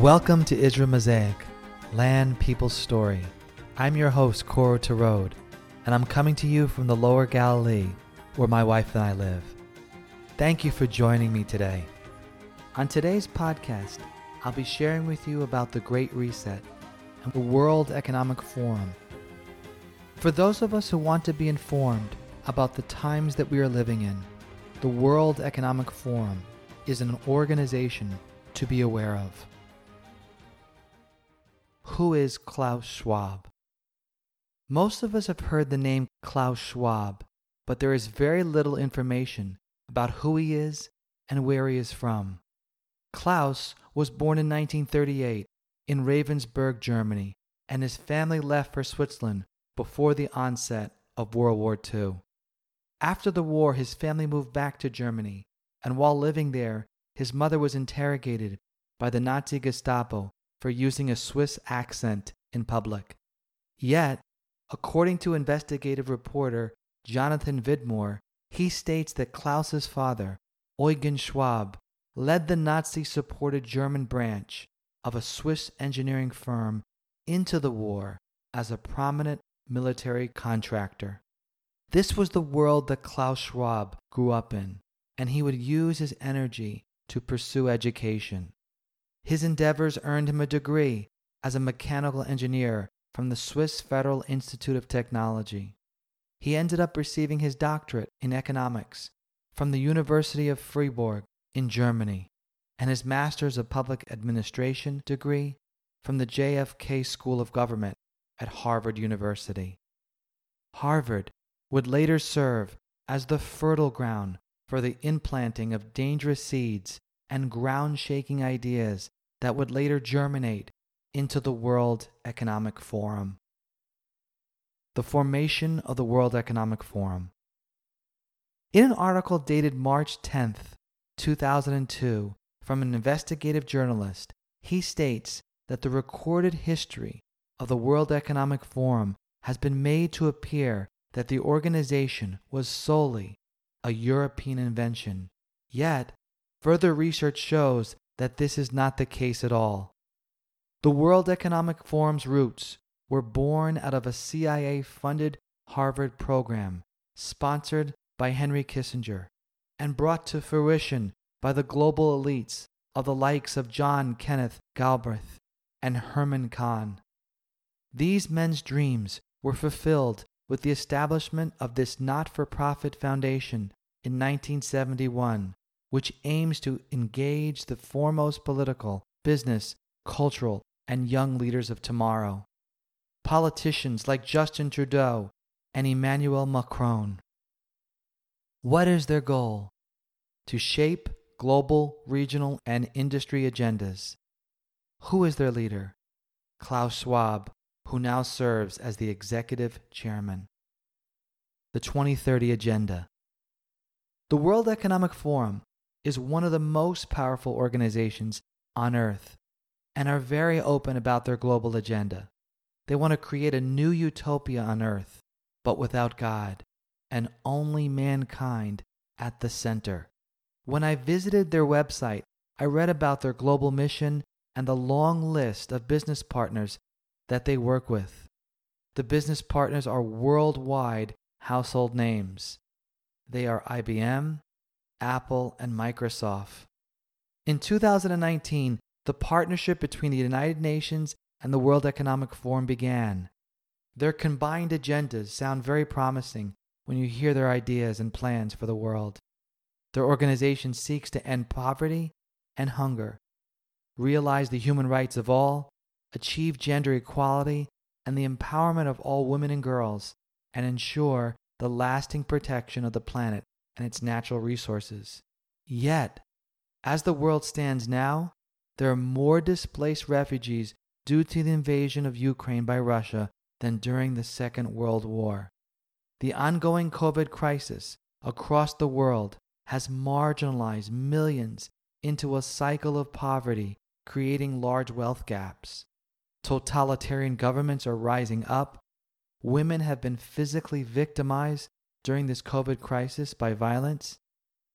Welcome to Israel Mosaic, Land People's Story. I'm your host, Coro Tarod, and I'm coming to you from the Lower Galilee, where my wife and I live. Thank you for joining me today. On today's podcast, I'll be sharing with you about the Great Reset and the World Economic Forum. For those of us who want to be informed about the times that we are living in, the World Economic Forum is an organization to be aware of. Who is Klaus Schwab? Most of us have heard the name Klaus Schwab, but there is very little information about who he is and where he is from. Klaus was born in 1938 in Ravensburg, Germany, and his family left for Switzerland before the onset of World War II. After the war, his family moved back to Germany, and while living there, his mother was interrogated by the Nazi Gestapo for using a Swiss accent in public. Yet, according to investigative reporter Jonathan Vedmore, he states that Klaus's father, Eugen Schwab, led the Nazi supported German branch of a Swiss engineering firm into the war as a prominent military contractor. This was the world that Klaus Schwab grew up in, and he would use his energy to pursue education. His endeavors earned him a degree as a mechanical engineer from the Swiss Federal Institute of Technology. He ended up receiving his doctorate in economics from the University of Freiburg in Germany and his Master's of Public Administration degree from the JFK School of Government at Harvard University. Harvard would later serve as the fertile ground for the implanting of dangerous seeds and ground shaking ideas that would later germinate into the World Economic Forum. The formation of the World Economic Forum. In an article dated March 10th, 2002, from an investigative journalist, he states that the recorded history of the World Economic Forum has been made to appear that the organization was solely a European invention. Yet, further research shows that this is not the case at all. The World Economic Forum's roots were born out of a CIA funded Harvard program sponsored by Henry Kissinger and brought to fruition by the global elites of the likes of John Kenneth Galbraith and Herman Kahn. These men's dreams were fulfilled with the establishment of this not for profit foundation in 1971, which aims to engage the foremost political, business, cultural, and young leaders of tomorrow. Politicians like Justin Trudeau and Emmanuel Macron. What is their goal? To shape global, regional, and industry agendas. Who is their leader? Klaus Schwab, who now serves as the executive chairman. The 2030 Agenda. The World Economic Forum is one of the most powerful organizations on earth and are very open about their global agenda. They want to create a new utopia on earth, but without God and only mankind at the center. When I visited their website, I read about their global mission and the long list of business partners that they work with. The business partners are worldwide household names. They are IBM, Apple, and Microsoft. In 2019, the partnership between the United Nations and the World Economic Forum began. Their combined agendas sound very promising when you hear their ideas and plans for the world. Their organization seeks to end poverty and hunger, realize the human rights of all, achieve gender equality and the empowerment of all women and girls, and ensure the lasting protection of the planet and its natural resources. Yet, as the world stands now, there are more displaced refugees due to the invasion of Ukraine by Russia than during the Second World War. The ongoing COVID crisis across the world has marginalized millions into a cycle of poverty, creating large wealth gaps. Totalitarian governments are rising up. Women have been physically victimized during this COVID crisis by violence.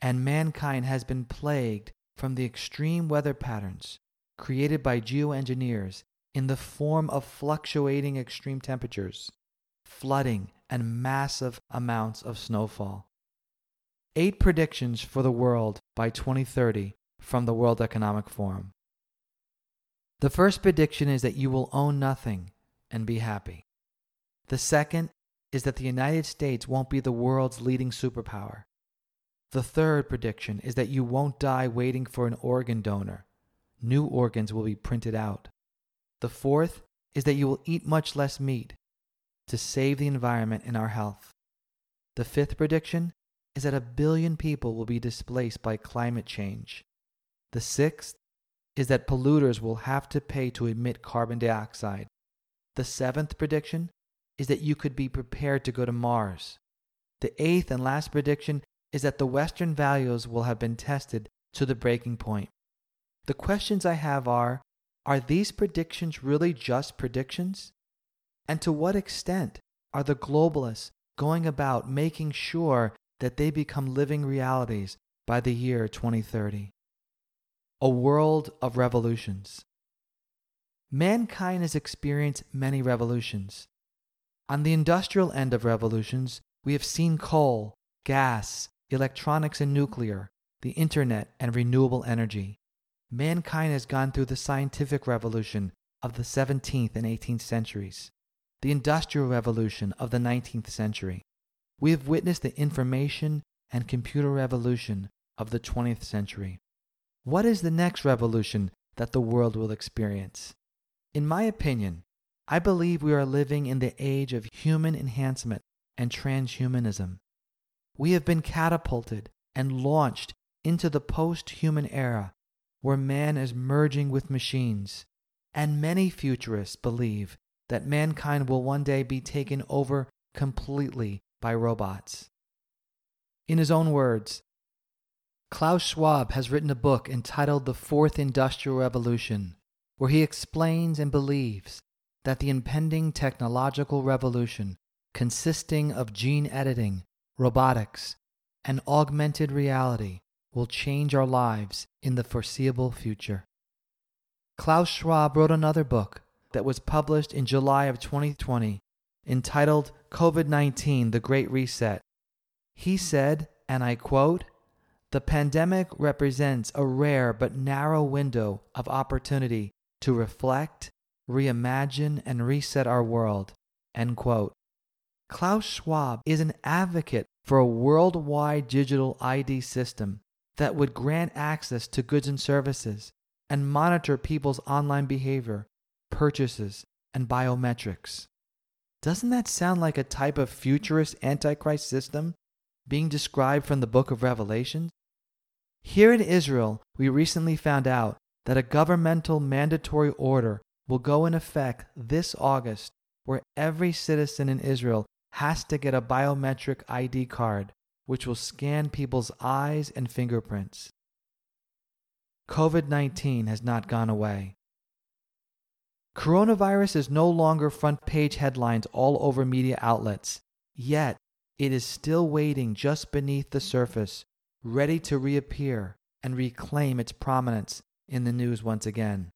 And mankind has been plagued from the extreme weather patterns, created by geoengineers in the form of fluctuating extreme temperatures, flooding, and massive amounts of snowfall. Eight predictions for the world by 2030 from the World Economic Forum. The first prediction is that you will own nothing and be happy. The second is that the United States won't be the world's leading superpower. The third prediction is that you won't die waiting for an organ donor. New organs will be printed out. The fourth is that you will eat much less meat to save the environment and our health. The fifth prediction is that a billion people will be displaced by climate change. The sixth is that polluters will have to pay to emit carbon dioxide. The seventh prediction is that you could be prepared to go to Mars. The eighth and last prediction is that the Western values will have been tested to the breaking point. The questions I have are Are these predictions really just predictions? And to what extent are the globalists going about making sure that they become living realities by the year 2030? A world of revolutions. Mankind has experienced many revolutions. On the industrial end of revolutions, we have seen coal, gas, electronics and nuclear, the internet, and renewable energy. Mankind has gone through the scientific revolution of the 17th and 18th centuries, the industrial revolution of the 19th century. We have witnessed the information and computer revolution of the 20th century. What is the next revolution that the world will experience? In my opinion, I believe we are living in the age of human enhancement and transhumanism. We have been catapulted and launched into the post human era where man is merging with machines, and many futurists believe that mankind will one day be taken over completely by robots. In his own words, Klaus Schwab has written a book entitled The Fourth Industrial Revolution, where he explains and believes that the impending technological revolution, consisting of gene editing, robotics, and augmented reality, will change our lives in the foreseeable future. Klaus Schwab wrote another book that was published in July of 2020 entitled COVID 19 The Great Reset. He said, and I quote, the pandemic represents a rare but narrow window of opportunity to reflect, reimagine, and reset our world. End quote. Klaus Schwab is an advocate for a worldwide digital ID system that would grant access to goods and services and monitor people's online behavior, purchases, and biometrics. Doesn't that sound like a type of futurist Antichrist system being described from the book of Revelation? Here in Israel, we recently found out that a governmental mandatory order will go in effect this August where every citizen in Israel has to get a biometric ID card which will scan people's eyes and fingerprints. COVID 19 has not gone away. Coronavirus is no longer front page headlines all over media outlets, yet it is still waiting just beneath the surface, ready to reappear and reclaim its prominence in the news once again.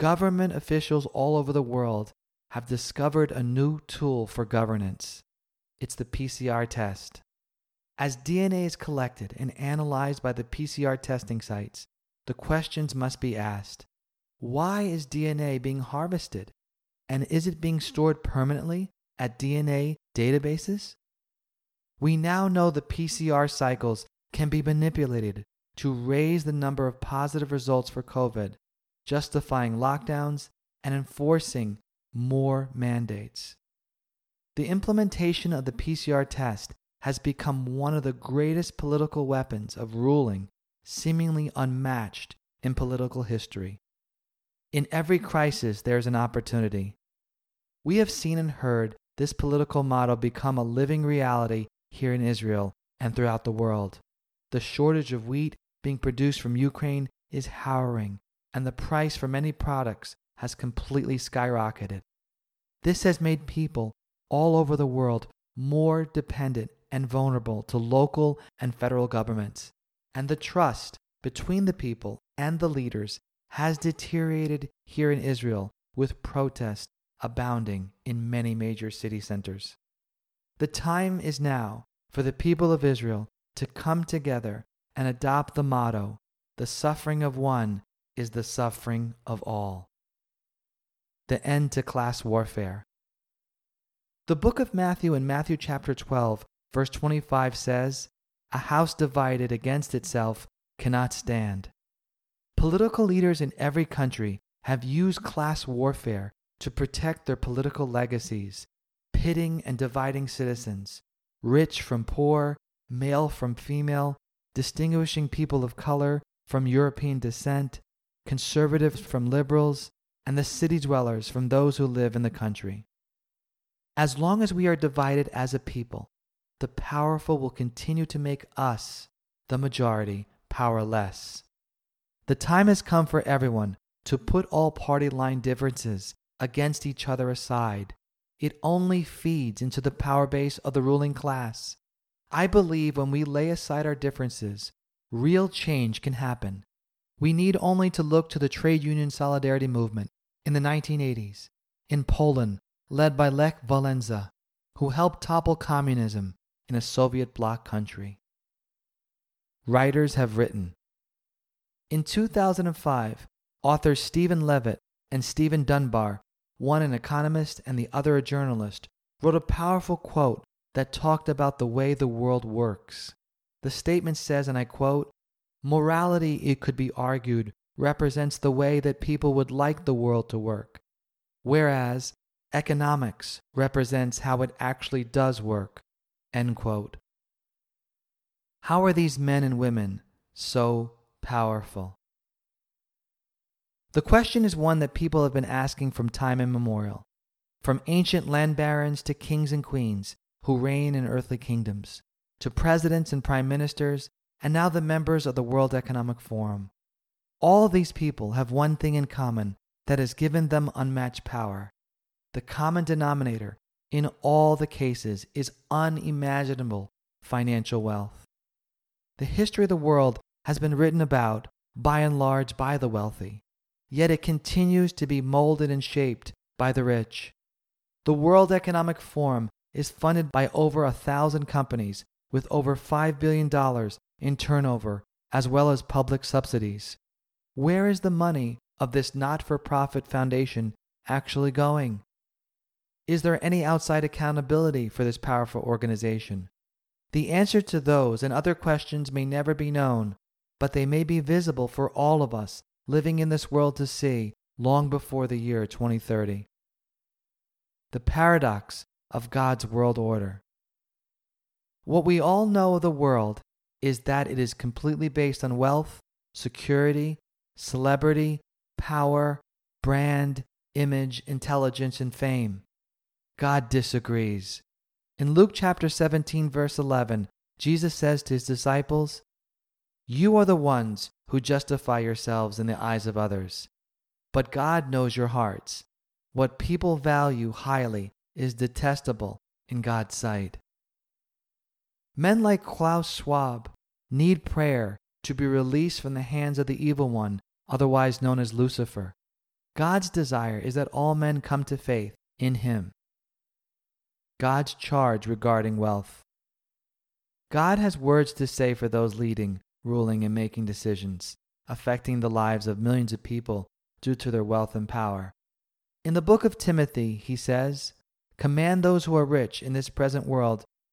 Government officials all over the world have discovered a new tool for governance. It's the PCR test. As DNA is collected and analyzed by the PCR testing sites, the questions must be asked why is DNA being harvested? And is it being stored permanently at DNA databases? We now know the PCR cycles can be manipulated to raise the number of positive results for COVID, justifying lockdowns and enforcing more mandates. The implementation of the PCR test has become one of the greatest political weapons of ruling, seemingly unmatched in political history. In every crisis, there is an opportunity. We have seen and heard this political model become a living reality here in Israel and throughout the world. The shortage of wheat being produced from Ukraine is harrowing, and the price for many products has completely skyrocketed. This has made people all over the world more dependent and vulnerable to local and federal governments, and the trust between the people and the leaders has deteriorated here in Israel with protest abounding in many major city centers. The time is now for the people of Israel to come together and adopt the motto the suffering of one is the suffering of all. The end to class warfare. The book of Matthew in Matthew chapter 12, verse 25 says, A house divided against itself cannot stand. Political leaders in every country have used class warfare to protect their political legacies, pitting and dividing citizens, rich from poor, male from female, distinguishing people of color from European descent, conservatives from liberals, and the city dwellers from those who live in the country. As long as we are divided as a people, the powerful will continue to make us, the majority, powerless. The time has come for everyone to put all party line differences against each other aside. It only feeds into the power base of the ruling class. I believe when we lay aside our differences, real change can happen. We need only to look to the trade union solidarity movement in the 1980s in Poland, led by Lech Walesa, who helped topple communism in a Soviet bloc country. Writers have written. In 2005, authors Stephen Levitt and Stephen Dubner, one an economist and the other a journalist, wrote a powerful quote that talked about the way the world works. The statement says, and I quote, Morality, it could be argued, represents the way that people would like the world to work, whereas economics represents how it actually does work. How are these men and women so powerful? The question is one that people have been asking from time immemorial, from ancient land barons to kings and queens who reign in earthly kingdoms, to presidents and prime ministers, and now the members of the World Economic Forum. All these people have one thing in common that has given them unmatched power. The common denominator in all the cases is unimaginable financial wealth. The history of the world has been written about, by and large, by the wealthy, yet it continues to be molded and shaped by the rich. The World Economic Forum is funded by over a thousand companies with over $5 billion in turnover, as well as public subsidies. Where is the money of this not for profit foundation actually going? Is there any outside accountability for this powerful organization? The answer to those and other questions may never be known, but they may be visible for all of us living in this world to see long before the year 2030. The paradox of God's world order. What we all know of the world is that it is completely based on wealth, security, celebrity, power, brand, image, intelligence, and fame. God disagrees. In Luke chapter 17, verse 11, Jesus says to his disciples, You are the ones who justify yourselves in the eyes of others, but God knows your hearts. What people value highly is detestable in God's sight. Men like Klaus Schwab need prayer to be released from the hands of the evil one, otherwise known as Lucifer. God's desire is that all men come to faith in him. God's charge regarding wealth. God has words to say for those leading, ruling, and making decisions, affecting the lives of millions of people due to their wealth and power. In the book of Timothy, he says, Command those who are rich in this present world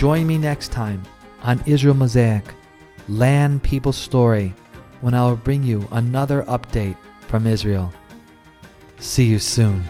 Join me next time on Israel Mosaic, Land People Story, when I will bring you another update from Israel. See you soon.